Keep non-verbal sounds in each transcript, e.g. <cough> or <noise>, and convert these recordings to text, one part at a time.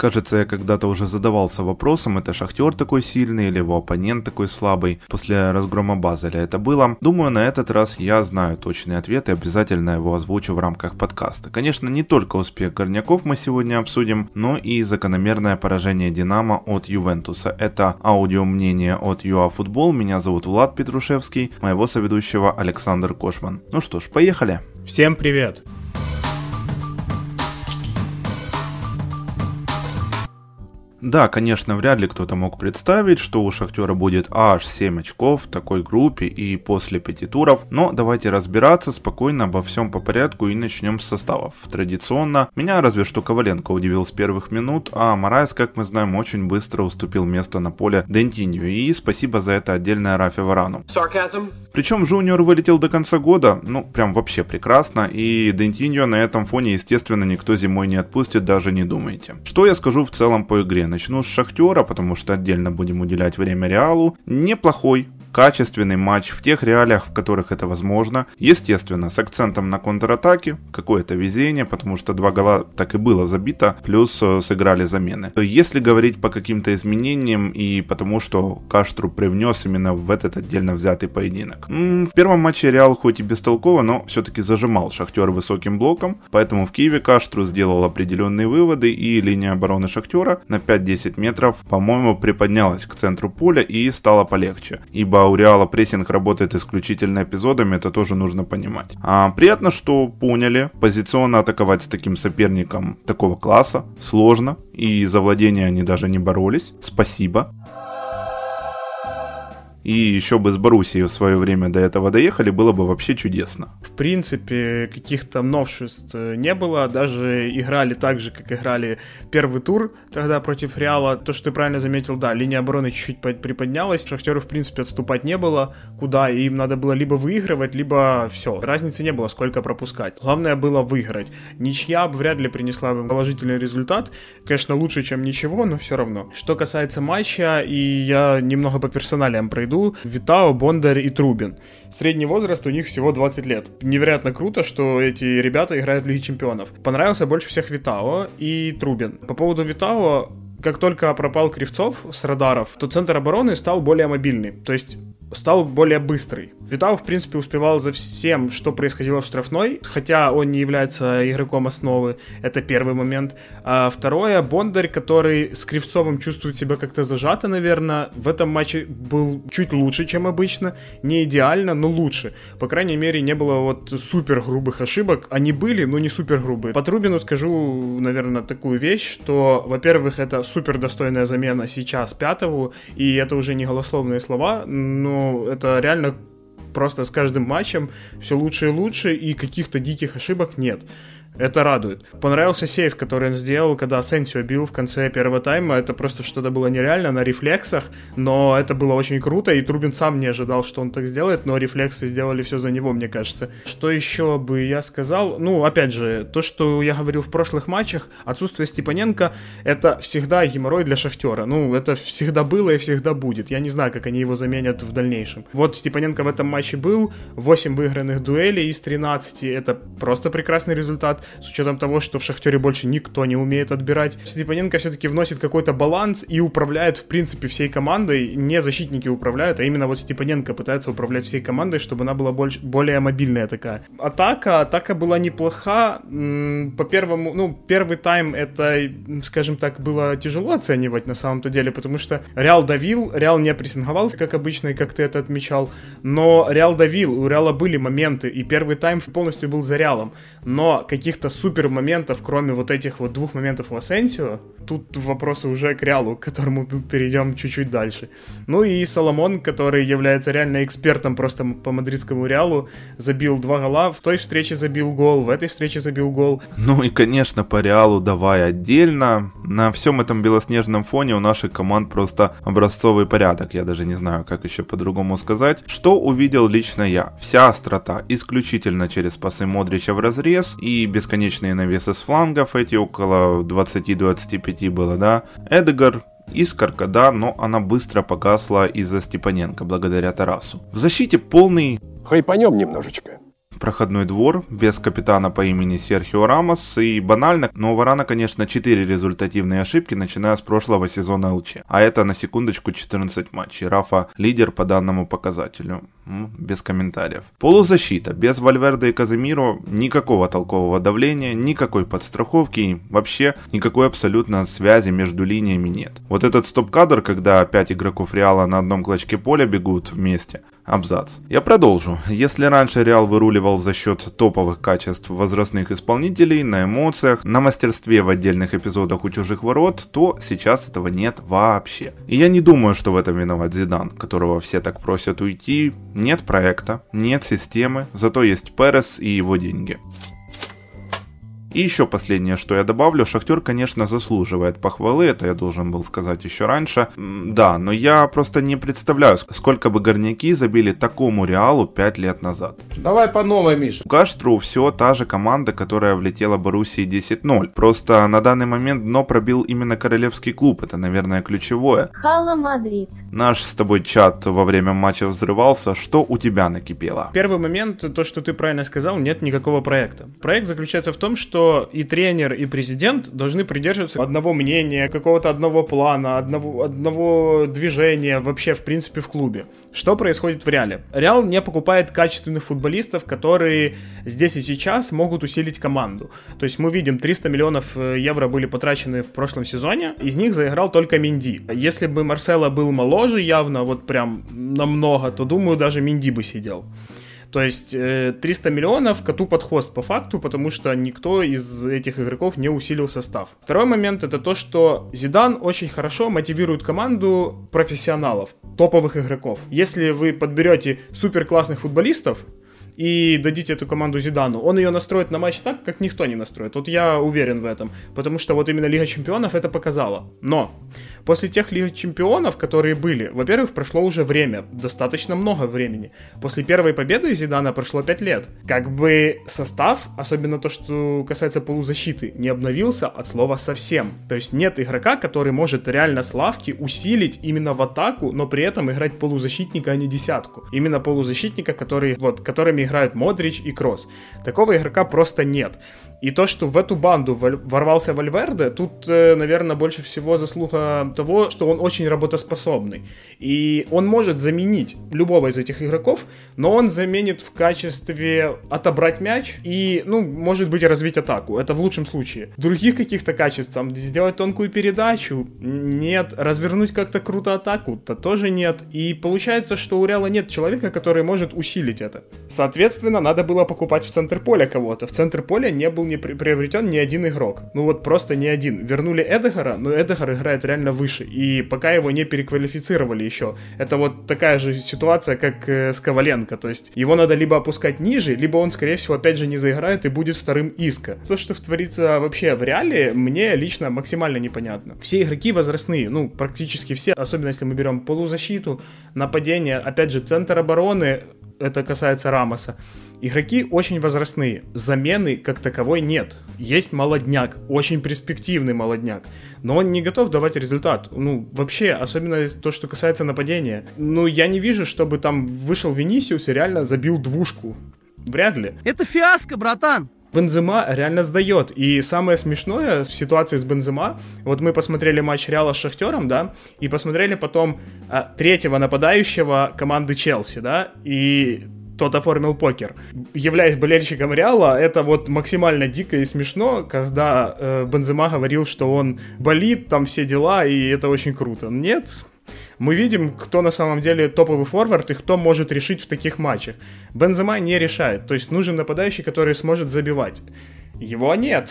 Кажется, я когда-то уже задавался вопросом, это Шахтер такой сильный или его оппонент такой слабый. После разгрома Базеля это было. Думаю, на этот раз я знаю точный ответ и обязательно его озвучу в рамках подкаста. Конечно, не только успех горняков мы сегодня обсудим, но и закономерное поражение Динамо от Ювентуса. Это аудио мнение от ЮАФутбол. Меня зовут Влад Петрушевский, моего соведущего Александр Кошман. Ну что ж, поехали. Всем привет. Да, конечно, вряд ли кто-то мог представить, что у Шахтера будет аж 7 очков в такой группе и после пяти туров, но давайте разбираться спокойно обо всем по порядку и начнем с составов. Традиционно, меня разве что Коваленко удивил с первых минут, а Морайс, как мы знаем, очень быстро уступил место на поле Дентинью, и спасибо за это отдельное Рафе Варану. Сарказм. Причем Жуниор вылетел до конца года, ну прям вообще прекрасно, и Дентиньо на этом фоне, естественно, никто зимой не отпустит, даже не думайте. Что я скажу в целом по игре? Начну с Шахтера, потому что отдельно будем уделять время Реалу. Неплохой, качественный матч в тех реалиях, в которых это возможно. Естественно, с акцентом на контратаке, какое-то везение, потому что два гола так и было забито, плюс э, сыграли замены. Если говорить по каким-то изменениям и потому, что Каштру привнес именно в этот отдельно взятый поединок. В первом матче Реал хоть и бестолково, но все-таки зажимал Шахтер высоким блоком, поэтому в Киеве Каштру сделал определенные выводы и линия обороны Шахтера на 5-10 метров, по-моему, приподнялась к центру поля и стало полегче, ибо у Реала прессинг работает исключительно эпизодами, это тоже нужно понимать. А приятно, что поняли, позиционно атаковать с таким соперником такого класса сложно, и за владение они даже не боролись. Спасибо. И еще бы с Боруссией в свое время до этого доехали, было бы вообще чудесно. В принципе, каких-то новшеств э, не было. Даже играли так же, как играли первый тур тогда против Реала. То, что ты правильно заметил, да, линия обороны чуть-чуть приподнялась. Шахтеру, в принципе, отступать не было. Куда? Им надо было либо выигрывать, либо все. Разницы не было, сколько пропускать. Главное было выиграть. Ничья вряд ли принесла бы положительный результат. Конечно, лучше, чем ничего, но все равно. Что касается матча, и я немного по персоналиям пройду году Витао, Бондарь и Трубин. Средний возраст у них всего 20 лет. Невероятно круто, что эти ребята играют в Лиге Чемпионов. Понравился больше всех Витао и Трубин. По поводу Витао, как только пропал Кривцов с радаров, то центр обороны стал более мобильный. То есть стал более быстрый. Витау, в принципе, успевал за всем, что происходило в штрафной, хотя он не является игроком основы, это первый момент. А второе, Бондарь, который с Кривцовым чувствует себя как-то зажато, наверное, в этом матче был чуть лучше, чем обычно, не идеально, но лучше. По крайней мере, не было вот супер грубых ошибок, они были, но не супер грубые. По Трубину скажу, наверное, такую вещь, что, во-первых, это супер достойная замена сейчас пятого, и это уже не голословные слова, но это реально просто с каждым матчем все лучше и лучше, и каких-то диких ошибок нет. Это радует. Понравился сейф, который он сделал, когда Сенсио бил в конце первого тайма. Это просто что-то было нереально на рефлексах, но это было очень круто, и Трубин сам не ожидал, что он так сделает, но рефлексы сделали все за него, мне кажется. Что еще бы я сказал? Ну, опять же, то, что я говорил в прошлых матчах, отсутствие Степаненко — это всегда геморрой для Шахтера. Ну, это всегда было и всегда будет. Я не знаю, как они его заменят в дальнейшем. Вот Степаненко в этом матче был, 8 выигранных дуэлей из 13, это просто прекрасный результат с учетом того, что в Шахтере больше никто не умеет отбирать. Степаненко все-таки вносит какой-то баланс и управляет, в принципе, всей командой. Не защитники управляют, а именно вот Степаненко пытается управлять всей командой, чтобы она была больше, более мобильная такая. Атака, атака была неплоха. По первому, ну, первый тайм это, скажем так, было тяжело оценивать на самом-то деле, потому что Реал давил, Реал не прессинговал, как обычно, и как ты это отмечал, но Реал давил, у Реала были моменты, и первый тайм полностью был за Реалом, но каких каких-то супер моментов, кроме вот этих вот двух моментов у Асенсио, тут вопросы уже к Реалу, к которому перейдем чуть-чуть дальше. Ну и Соломон, который является реально экспертом просто по мадридскому Реалу, забил два гола, в той встрече забил гол, в этой встрече забил гол. Ну и, конечно, по Реалу давай отдельно. На всем этом белоснежном фоне у наших команд просто образцовый порядок, я даже не знаю, как еще по-другому сказать. Что увидел лично я? Вся острота исключительно через пасы Модрича в разрез и без бесконечные навесы с флангов, эти около 20-25 было, да. Эдгар Искорка, да, но она быстро погасла из-за Степаненко, благодаря Тарасу. В защите полный... Хайпанем немножечко проходной двор, без капитана по имени Серхио Рамос и банально, но у Варана, конечно, 4 результативные ошибки, начиная с прошлого сезона ЛЧ. А это на секундочку 14 матчей. Рафа лидер по данному показателю. Без комментариев. Полузащита. Без Вальверда и Казимиро никакого толкового давления, никакой подстраховки, вообще никакой абсолютно связи между линиями нет. Вот этот стоп-кадр, когда 5 игроков Реала на одном клочке поля бегут вместе, Абзац. Я продолжу. Если раньше Реал выруливал за счет топовых качеств возрастных исполнителей, на эмоциях, на мастерстве в отдельных эпизодах у чужих ворот, то сейчас этого нет вообще. И я не думаю, что в этом виноват Зидан, которого все так просят уйти. Нет проекта, нет системы, зато есть Перес и его деньги. И еще последнее, что я добавлю, Шахтер, конечно, заслуживает похвалы, это я должен был сказать еще раньше. Да, но я просто не представляю, сколько бы горняки забили такому Реалу 5 лет назад. Давай по новой, Миша. Гаштру все та же команда, которая влетела Боруссии 10-0. Просто на данный момент дно пробил именно Королевский клуб, это, наверное, ключевое. Hala Madrid. Наш с тобой чат во время матча взрывался. Что у тебя накипело? Первый момент, то, что ты правильно сказал, нет никакого проекта. Проект заключается в том, что что и тренер, и президент должны придерживаться одного мнения, какого-то одного плана, одного, одного движения вообще, в принципе, в клубе. Что происходит в Реале? Реал не покупает качественных футболистов, которые здесь и сейчас могут усилить команду. То есть мы видим, 300 миллионов э, евро были потрачены в прошлом сезоне, из них заиграл только Менди. Если бы Марсело был моложе явно, вот прям намного, то думаю, даже Менди бы сидел. То есть 300 э, миллионов коту под хвост по факту, потому что никто из этих игроков не усилил состав. Второй момент это то, что Зидан очень хорошо мотивирует команду профессионалов, топовых игроков. Если вы подберете супер классных футболистов, и дадите эту команду Зидану, он ее настроит на матч так, как никто не настроит. Вот я уверен в этом, потому что вот именно Лига Чемпионов это показала. Но После тех Лиг Чемпионов, которые были, во-первых, прошло уже время, достаточно много времени. После первой победы Зидана прошло 5 лет. Как бы состав, особенно то, что касается полузащиты, не обновился от слова совсем. То есть нет игрока, который может реально с лавки усилить именно в атаку, но при этом играть полузащитника, а не десятку. Именно полузащитника, который, вот, которыми играют Модрич и Кросс. Такого игрока просто нет. И то, что в эту банду ворвался Вальверде, тут, э, наверное, больше всего заслуга того, что он очень работоспособный. И он может заменить любого из этих игроков, но он заменит в качестве отобрать мяч и, ну, может быть, развить атаку. Это в лучшем случае. Других каких-то качеств, там, сделать тонкую передачу, нет. Развернуть как-то круто атаку, то тоже нет. И получается, что у Реала нет человека, который может усилить это. Соответственно, надо было покупать в центр поля кого-то. В центр поля не был не приобретен ни один игрок. Ну вот просто ни один. Вернули Эдегара, но Эдегар играет реально выше. И пока его не переквалифицировали еще. Это вот такая же ситуация, как э, с Коваленко. То есть его надо либо опускать ниже, либо он, скорее всего, опять же не заиграет и будет вторым Иска. То, что творится вообще в реале, мне лично максимально непонятно. Все игроки возрастные, ну, практически все, особенно если мы берем полузащиту, нападение, опять же, центр обороны, это касается Рамоса. Игроки очень возрастные, замены как таковой нет. Есть молодняк, очень перспективный молодняк, но он не готов давать результат. Ну, вообще, особенно то, что касается нападения. Ну, я не вижу, чтобы там вышел Венисиус и реально забил двушку. Вряд ли. Это фиаско, братан! Бензема реально сдает. И самое смешное в ситуации с Бензема, вот мы посмотрели матч Реала с Шахтером, да, и посмотрели потом а, третьего нападающего команды Челси, да, и тот оформил покер. Являясь болельщиком Реала, это вот максимально дико и смешно, когда э, Бензема говорил, что он болит, там все дела, и это очень круто. Нет, мы видим, кто на самом деле топовый форвард и кто может решить в таких матчах. Бензема не решает, то есть нужен нападающий, который сможет забивать. Его нет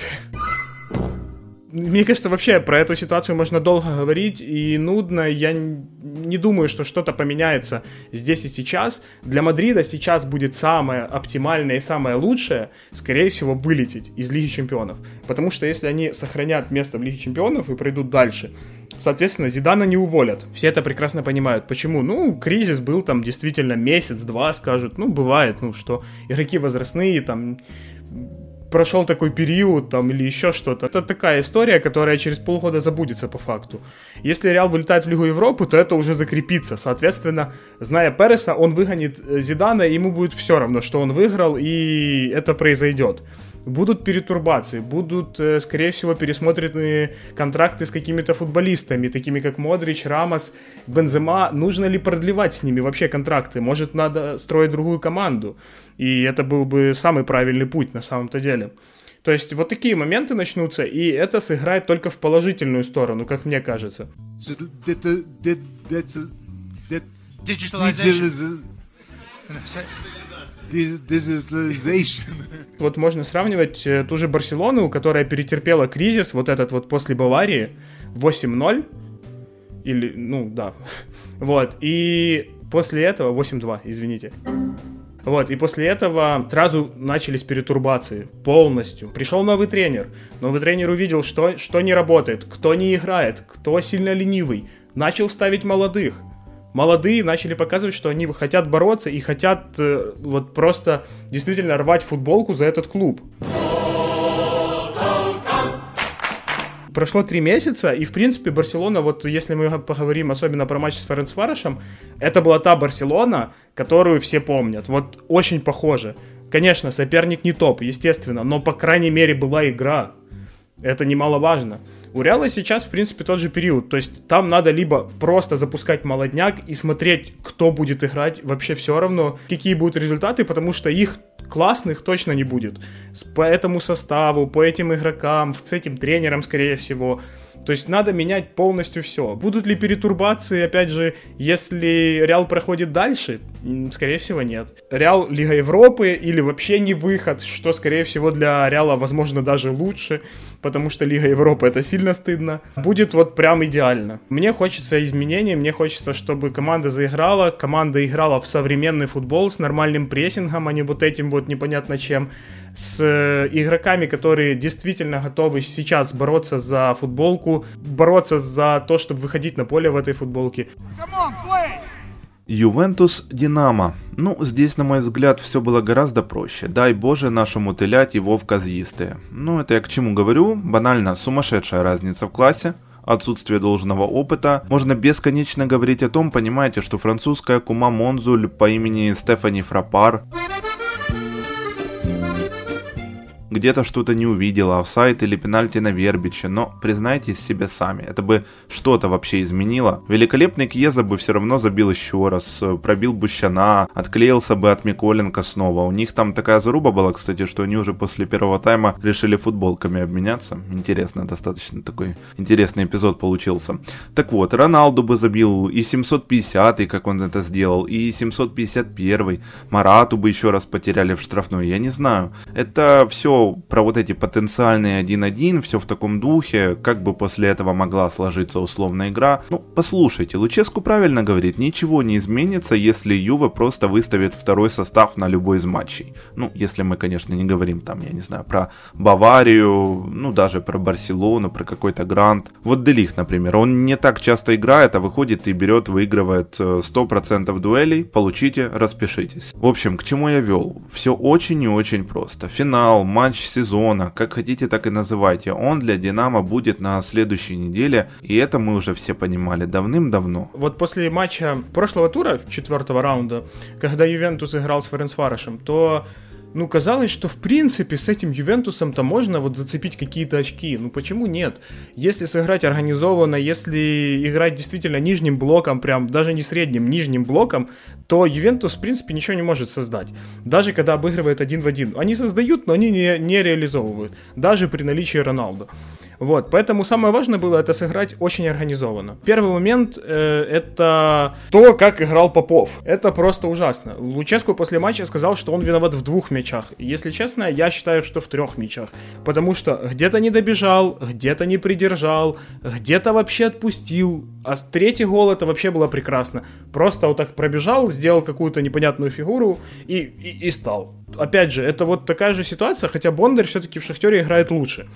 мне кажется, вообще про эту ситуацию можно долго говорить и нудно. Я не думаю, что что-то поменяется здесь и сейчас. Для Мадрида сейчас будет самое оптимальное и самое лучшее, скорее всего, вылететь из Лиги Чемпионов. Потому что если они сохранят место в Лиге Чемпионов и пройдут дальше, соответственно, Зидана не уволят. Все это прекрасно понимают. Почему? Ну, кризис был там действительно месяц-два, скажут. Ну, бывает, ну, что игроки возрастные, там, прошел такой период там или еще что-то. Это такая история, которая через полгода забудется по факту. Если Реал вылетает в Лигу Европы, то это уже закрепится. Соответственно, зная Переса, он выгонит э, Зидана, и ему будет все равно, что он выиграл, и это произойдет будут перетурбации, будут, э, скорее всего, пересмотрены контракты с какими-то футболистами, такими как Модрич, Рамос, Бензема. Нужно ли продлевать с ними вообще контракты? Может, надо строить другую команду? И это был бы самый правильный путь на самом-то деле. То есть вот такие моменты начнутся, и это сыграет только в положительную сторону, как мне кажется. Digitalization. Вот можно сравнивать э, ту же Барселону, которая перетерпела кризис, вот этот вот после Баварии, 8-0, или, ну, да, вот, и после этого, 8-2, извините, вот, и после этого сразу начались перетурбации полностью. Пришел новый тренер. Новый тренер увидел, что, что не работает, кто не играет, кто сильно ленивый. Начал ставить молодых молодые начали показывать, что они хотят бороться и хотят э, вот просто действительно рвать футболку за этот клуб. Прошло три месяца, и, в принципе, Барселона, вот если мы поговорим особенно про матч с Ференцварышем, это была та Барселона, которую все помнят. Вот очень похоже. Конечно, соперник не топ, естественно, но, по крайней мере, была игра. Это немаловажно. У Реала сейчас, в принципе, тот же период. То есть там надо либо просто запускать молодняк и смотреть, кто будет играть, вообще все равно, какие будут результаты, потому что их классных точно не будет. По этому составу, по этим игрокам, с этим тренером, скорее всего. То есть надо менять полностью все. Будут ли перетурбации, опять же, если Реал проходит дальше? Скорее всего, нет. Реал Лига Европы или вообще не выход, что, скорее всего, для Реала, возможно, даже лучше, потому что Лига Европы это сильно стыдно. Будет вот прям идеально. Мне хочется изменений, мне хочется, чтобы команда заиграла, команда играла в современный футбол с нормальным прессингом, а не вот этим вот непонятно чем с э, игроками, которые действительно готовы сейчас бороться за футболку, бороться за то, чтобы выходить на поле в этой футболке. Ювентус Динамо. Ну, здесь, на мой взгляд, все было гораздо проще. Дай боже нашему тылять его в казьисты. Ну, это я к чему говорю? Банально, сумасшедшая разница в классе отсутствие должного опыта. Можно бесконечно говорить о том, понимаете, что французская кума Монзуль по имени Стефани Фрапар где-то что-то не увидела, офсайт или пенальти на Вербиче, но признайтесь себе сами, это бы что-то вообще изменило. Великолепный Кьеза бы все равно забил еще раз, пробил Бущана, отклеился бы от Миколенко снова. У них там такая заруба была, кстати, что они уже после первого тайма решили футболками обменяться. Интересно, достаточно такой интересный эпизод получился. Так вот, Роналду бы забил и 750 как он это сделал, и 751 Марату бы еще раз потеряли в штрафной, я не знаю. Это все про вот эти потенциальные 1-1, все в таком духе, как бы после этого могла сложиться условная игра. Ну, послушайте, Луческу правильно говорит, ничего не изменится, если Юве просто выставит второй состав на любой из матчей. Ну, если мы, конечно, не говорим там, я не знаю, про Баварию, ну, даже про Барселону, про какой-то Грант. Вот Делих, например, он не так часто играет, а выходит и берет, выигрывает 100% э, дуэлей, получите, распишитесь. В общем, к чему я вел? Все очень и очень просто. Финал, матч матч сезона, как хотите, так и называйте. Он для Динамо будет на следующей неделе, и это мы уже все понимали давным-давно. Вот после матча прошлого тура, четвертого раунда, когда Ювентус играл с Ференцварышем, то ну, казалось, что в принципе с этим Ювентусом-то можно вот зацепить какие-то очки. Ну, почему нет? Если сыграть организованно, если играть действительно нижним блоком, прям даже не средним, нижним блоком, то Ювентус, в принципе, ничего не может создать. Даже когда обыгрывает один в один. Они создают, но они не, не реализовывают. Даже при наличии Роналду. Вот, поэтому самое важное было это сыграть очень организованно. Первый момент э, это то, как играл Попов. Это просто ужасно. Луческу после матча сказал, что он виноват в двух мячах. Если честно, я считаю, что в трех мячах. Потому что где-то не добежал, где-то не придержал, где-то вообще отпустил. А третий гол это вообще было прекрасно. Просто вот так пробежал, сделал какую-то непонятную фигуру и, и, и стал. Опять же, это вот такая же ситуация, хотя Бондарь все-таки в Шахтере играет лучше.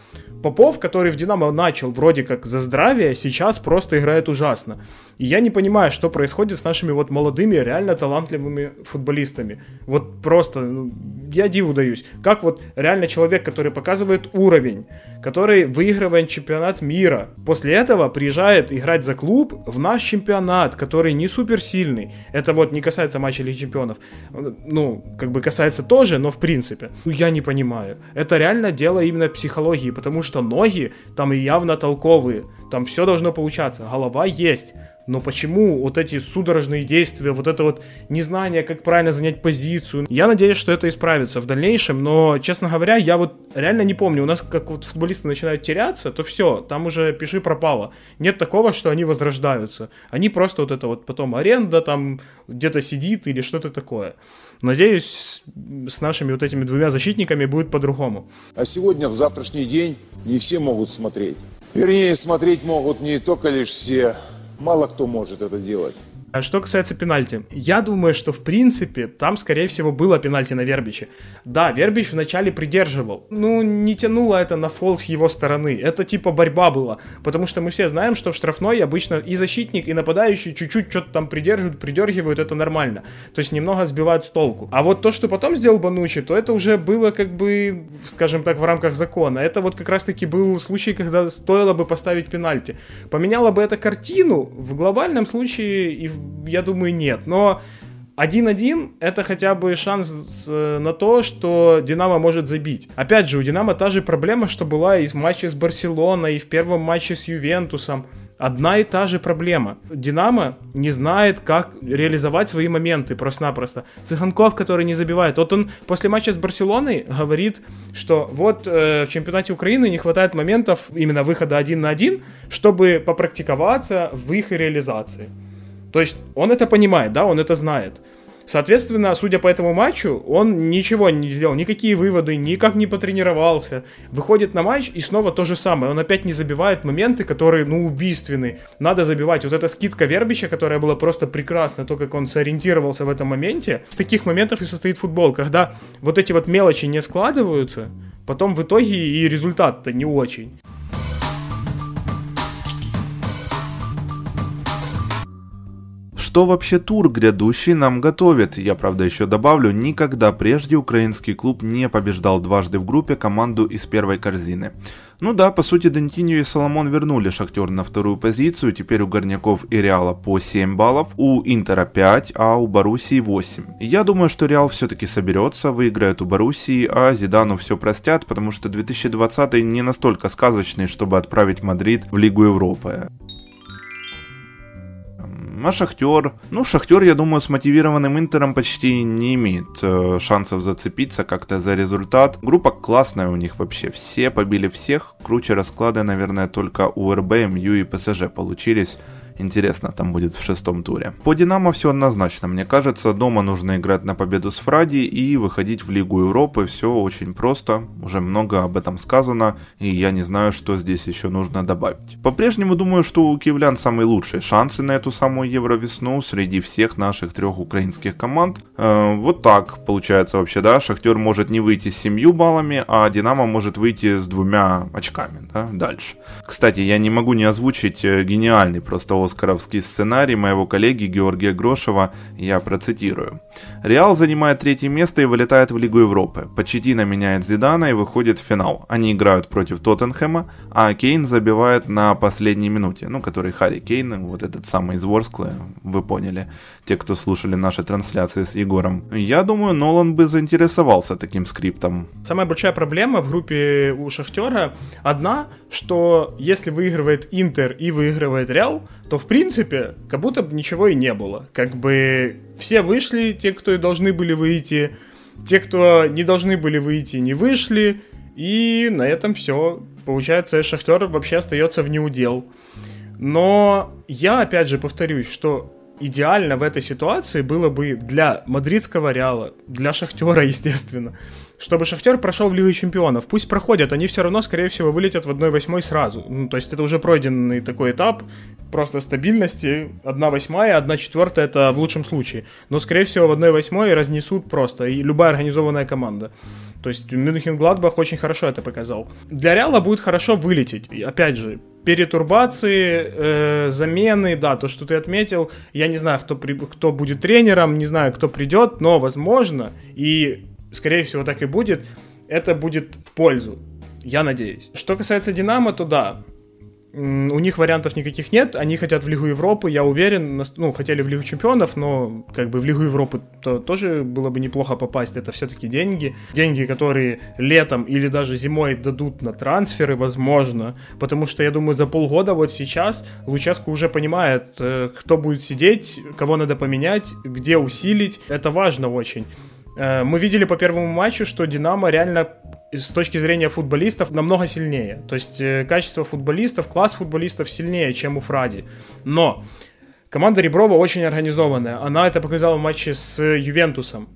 Попов, который в Динамо начал вроде как за здравие, сейчас просто играет ужасно. И я не понимаю, что происходит с нашими вот молодыми, реально талантливыми футболистами. Вот просто, ну, я диву даюсь. Как вот реально человек, который показывает уровень, который выигрывает чемпионат мира, после этого приезжает играть за клуб в наш чемпионат, который не суперсильный. Это вот не касается матча Лиги Чемпионов. Ну, как бы касается тоже, но в принципе. Ну, я не понимаю. Это реально дело именно психологии, потому что ноги там явно толковые. Там все должно получаться. Голова есть. Но почему вот эти судорожные действия, вот это вот незнание, как правильно занять позицию? Я надеюсь, что это исправится в дальнейшем, но, честно говоря, я вот реально не помню. У нас, как вот футболисты начинают теряться, то все, там уже пиши пропало. Нет такого, что они возрождаются. Они просто вот это вот потом аренда там где-то сидит или что-то такое. Надеюсь, с нашими вот этими двумя защитниками будет по-другому. А сегодня, в завтрашний день, не все могут смотреть. Вернее, смотреть могут не только лишь все Мало кто может это делать. А что касается пенальти, я думаю, что в принципе там, скорее всего, было пенальти на Вербиче. Да, Вербич вначале придерживал. Ну, не тянуло это на фол с его стороны. Это типа борьба была. Потому что мы все знаем, что в штрафной обычно и защитник, и нападающий чуть-чуть что-то там придерживают, придергивают, это нормально. То есть немного сбивают с толку. А вот то, что потом сделал Банучи, то это уже было как бы, скажем так, в рамках закона. Это вот как раз-таки был случай, когда стоило бы поставить пенальти. Поменяло бы это картину в глобальном случае и в я думаю, нет. Но 1-1 это хотя бы шанс э, на то, что Динамо может забить. Опять же, у Динамо та же проблема, что была и в матче с Барселоной, и в первом матче с Ювентусом. Одна и та же проблема. Динамо не знает, как реализовать свои моменты просто-напросто. Цыганков, который не забивает. Вот он после матча с Барселоной говорит, что вот э, в чемпионате Украины не хватает моментов именно выхода один на один, чтобы попрактиковаться в их реализации. То есть он это понимает, да, он это знает. Соответственно, судя по этому матчу, он ничего не сделал, никакие выводы, никак не потренировался. Выходит на матч и снова то же самое. Он опять не забивает моменты, которые, ну, убийственны. Надо забивать. Вот эта скидка Вербича, которая была просто прекрасна, то, как он сориентировался в этом моменте. С таких моментов и состоит футбол, когда вот эти вот мелочи не складываются, потом в итоге и результат-то не очень. Что вообще тур грядущий нам готовит? Я, правда, еще добавлю, никогда прежде украинский клуб не побеждал дважды в группе команду из первой корзины. Ну да, по сути, Дентиньо и Соломон вернули Шахтер на вторую позицию, теперь у Горняков и Реала по 7 баллов, у Интера 5, а у Боруссии 8. Я думаю, что Реал все-таки соберется, выиграет у Боруссии, а Зидану все простят, потому что 2020 не настолько сказочный, чтобы отправить Мадрид в Лигу Европы. А Шахтер, ну Шахтер, я думаю, с мотивированным Интером почти не имеет э, шансов зацепиться как-то за результат. Группа классная у них вообще, все побили всех, круче расклады, наверное, только у РБ, МЮ и ПСЖ получились. Интересно там будет в шестом туре. По Динамо все однозначно. Мне кажется, дома нужно играть на победу с Фради и выходить в Лигу Европы. Все очень просто. Уже много об этом сказано. И я не знаю, что здесь еще нужно добавить. По-прежнему думаю, что у киевлян самые лучшие шансы на эту самую Евровесну среди всех наших трех украинских команд. Э, вот так получается вообще, да. Шахтер может не выйти с семью баллами, а Динамо может выйти с двумя очками, да, дальше. Кстати, я не могу не озвучить э, гениальный просто оскаровский сценарий моего коллеги Георгия Грошева, я процитирую. Реал занимает третье место и вылетает в Лигу Европы. Почетина меняет Зидана и выходит в финал. Они играют против Тоттенхэма, а Кейн забивает на последней минуте, ну, который Харри Кейн, вот этот самый из Ворскла, вы поняли, те, кто слушали наши трансляции с Егором. Я думаю, Нолан бы заинтересовался таким скриптом. Самая большая проблема в группе у Шахтера одна, что если выигрывает Интер и выигрывает Реал, то в принципе как будто бы ничего и не было. Как бы все вышли, те, кто и должны были выйти, те, кто не должны были выйти, не вышли, и на этом все. Получается, Шахтер вообще остается в неудел. Но я опять же повторюсь, что идеально в этой ситуации было бы для мадридского Реала, для Шахтера, <laughs> естественно, чтобы Шахтер прошел в Лигу Чемпионов. Пусть проходят, они все равно, скорее всего, вылетят в 1-8 сразу. Ну, то есть это уже пройденный такой этап просто стабильности. 1-8, 1-4 это в лучшем случае. Но, скорее всего, в 1-8 разнесут просто. И любая организованная команда. То есть Мюнхен Гладбах очень хорошо это показал. Для Реала будет хорошо вылететь. И, опять же, перетурбации, э, замены, да, то, что ты отметил. Я не знаю, кто, при, кто будет тренером, не знаю, кто придет, но возможно, и скорее всего так и будет, это будет в пользу. Я надеюсь. Что касается Динамо, то да, у них вариантов никаких нет, они хотят в Лигу Европы, я уверен, ну, хотели в Лигу Чемпионов, но как бы в Лигу Европы то тоже было бы неплохо попасть, это все-таки деньги, деньги, которые летом или даже зимой дадут на трансферы, возможно, потому что, я думаю, за полгода вот сейчас Луческу уже понимает, э, кто будет сидеть, кого надо поменять, где усилить, это важно очень. Э, мы видели по первому матчу, что Динамо реально с точки зрения футболистов намного сильнее. То есть э, качество футболистов, класс футболистов сильнее, чем у Фради. Но команда Реброва очень организованная. Она это показала в матче с Ювентусом.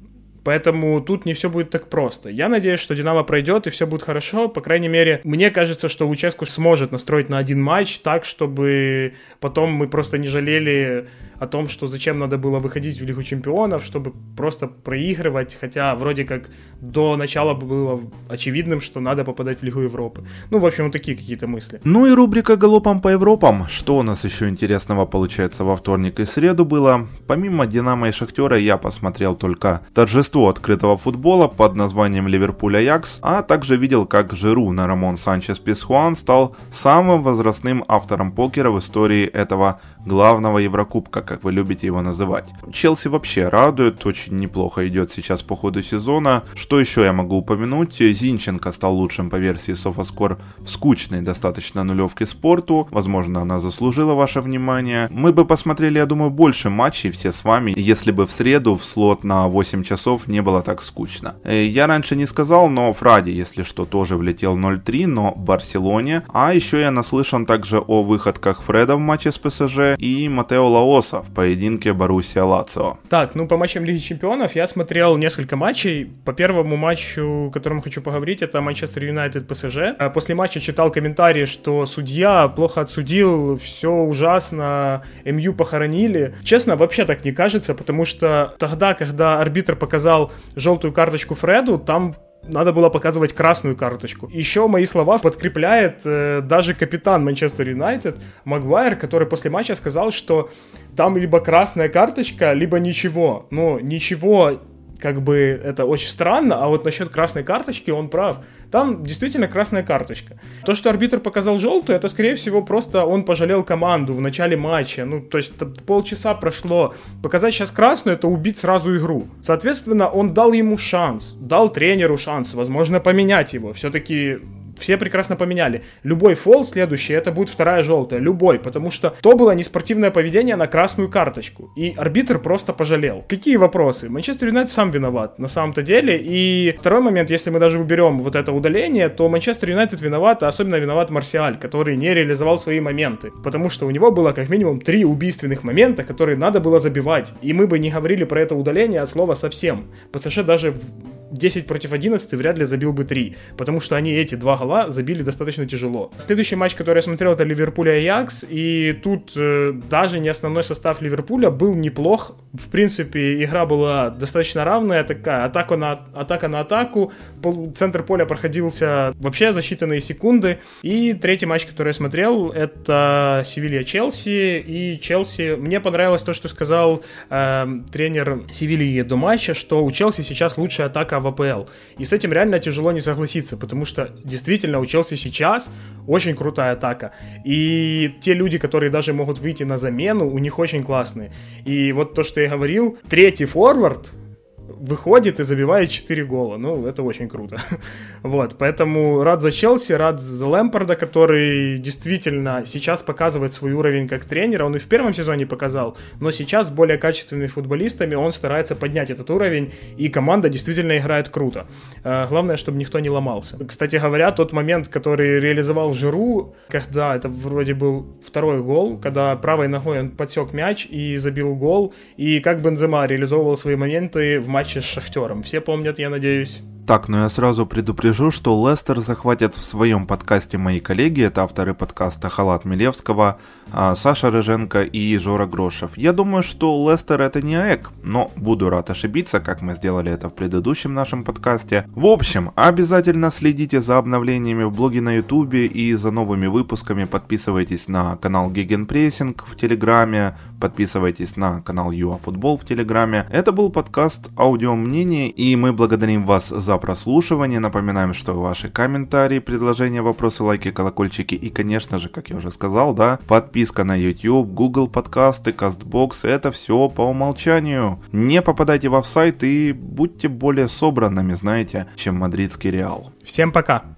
Поэтому тут не все будет так просто. Я надеюсь, что Динамо пройдет и все будет хорошо. По крайней мере, мне кажется, что Луческу сможет настроить на один матч так, чтобы потом мы просто не жалели о том, что зачем надо было выходить в Лигу Чемпионов, чтобы просто проигрывать, хотя вроде как до начала было очевидным, что надо попадать в Лигу Европы. Ну, в общем, вот такие какие-то мысли. Ну и рубрика «Галопом по Европам». Что у нас еще интересного получается во вторник и среду было? Помимо «Динамо» и «Шахтера» я посмотрел только торжество открытого футбола под названием «Ливерпуль Аякс», а также видел, как Жиру на Рамон Санчес Писхуан стал самым возрастным автором покера в истории этого главного Еврокубка, как вы любите его называть. Челси вообще радует, очень неплохо идет сейчас по ходу сезона. Что еще я могу упомянуть? Зинченко стал лучшим по версии SofaScore в скучной достаточно нулевке спорту. Возможно, она заслужила ваше внимание. Мы бы посмотрели, я думаю, больше матчей все с вами, если бы в среду в слот на 8 часов не было так скучно. Э, я раньше не сказал, но Фради, если что, тоже влетел 0-3, но Барселоне. А еще я наслышан также о выходках Фреда в матче с ПСЖ и Матео Лаоса в поединке Боруссия Лацио. Так, ну по матчам Лиги Чемпионов я смотрел несколько матчей. По первому матчу, о котором хочу поговорить, это Манчестер Юнайтед ПСЖ. А после матча читал комментарии, что судья плохо отсудил, все ужасно, МЮ похоронили. Честно, вообще так не кажется, потому что тогда, когда арбитр показал желтую карточку Фреду, там надо было показывать красную карточку. Еще мои слова подкрепляет э, даже капитан Манчестер Юнайтед Магуайр, который после матча сказал, что там либо красная карточка, либо ничего. Но ничего как бы это очень странно, а вот насчет красной карточки он прав. Там действительно красная карточка. То, что арбитр показал желтую, это, скорее всего, просто он пожалел команду в начале матча. Ну, то есть полчаса прошло. Показать сейчас красную, это убить сразу игру. Соответственно, он дал ему шанс, дал тренеру шанс, возможно, поменять его. Все-таки все прекрасно поменяли. Любой фол следующий, это будет вторая желтая. Любой, потому что то было неспортивное поведение на красную карточку. И арбитр просто пожалел. Какие вопросы? Манчестер Юнайтед сам виноват на самом-то деле. И второй момент, если мы даже уберем вот это удаление, то Манчестер Юнайтед виноват, а особенно виноват Марсиаль, который не реализовал свои моменты. Потому что у него было как минимум три убийственных момента, которые надо было забивать. И мы бы не говорили про это удаление от слова совсем. ПСЖ даже 10 против 11 вряд ли забил бы 3, потому что они эти два гола забили достаточно тяжело. Следующий матч, который я смотрел, это Ливерпуль и Аякс, и тут э, даже не основной состав Ливерпуля был неплох. В принципе, игра была достаточно равная, такая атака на, атака на атаку, центр поля проходился вообще за считанные секунды. И третий матч, который я смотрел, это Севилья-Челси, и Челси... Мне понравилось то, что сказал э, тренер Севильи до матча, что у Челси сейчас лучшая атака в АПЛ. И с этим реально тяжело не согласиться, потому что действительно у Челси сейчас очень крутая атака. И те люди, которые даже могут выйти на замену, у них очень классные. И вот то, что я говорил, третий форвард, выходит и забивает 4 гола. Ну, это очень круто. <laughs> вот, поэтому рад за Челси, рад за Лэмпорда, который действительно сейчас показывает свой уровень как тренера. Он и в первом сезоне показал, но сейчас с более качественными футболистами он старается поднять этот уровень, и команда действительно играет круто. Э, главное, чтобы никто не ломался. Кстати говоря, тот момент, который реализовал Жиру, когда это вроде был второй гол, когда правой ногой он подсек мяч и забил гол, и как Бензема реализовывал свои моменты в матче с Шахтером. Все помнят, я надеюсь. Так, но я сразу предупрежу, что Лестер захватят в своем подкасте мои коллеги, это авторы подкаста Халат Милевского, а, Саша Рыженко и Жора Грошев. Я думаю, что Лестер это не АЭК, но буду рад ошибиться, как мы сделали это в предыдущем нашем подкасте. В общем, обязательно следите за обновлениями в блоге на ютубе и за новыми выпусками. Подписывайтесь на канал Гегенпрессинг в Телеграме, подписывайтесь на канал ЮАФутбол в Телеграме. Это был подкаст «Аудио мнение» и мы благодарим вас за прослушивание. Напоминаем, что ваши комментарии, предложения, вопросы, лайки, колокольчики и, конечно же, как я уже сказал, да, подписка на YouTube, Google подкасты, CastBox, это все по умолчанию. Не попадайте в офсайт и будьте более собранными, знаете, чем мадридский Реал. Всем пока!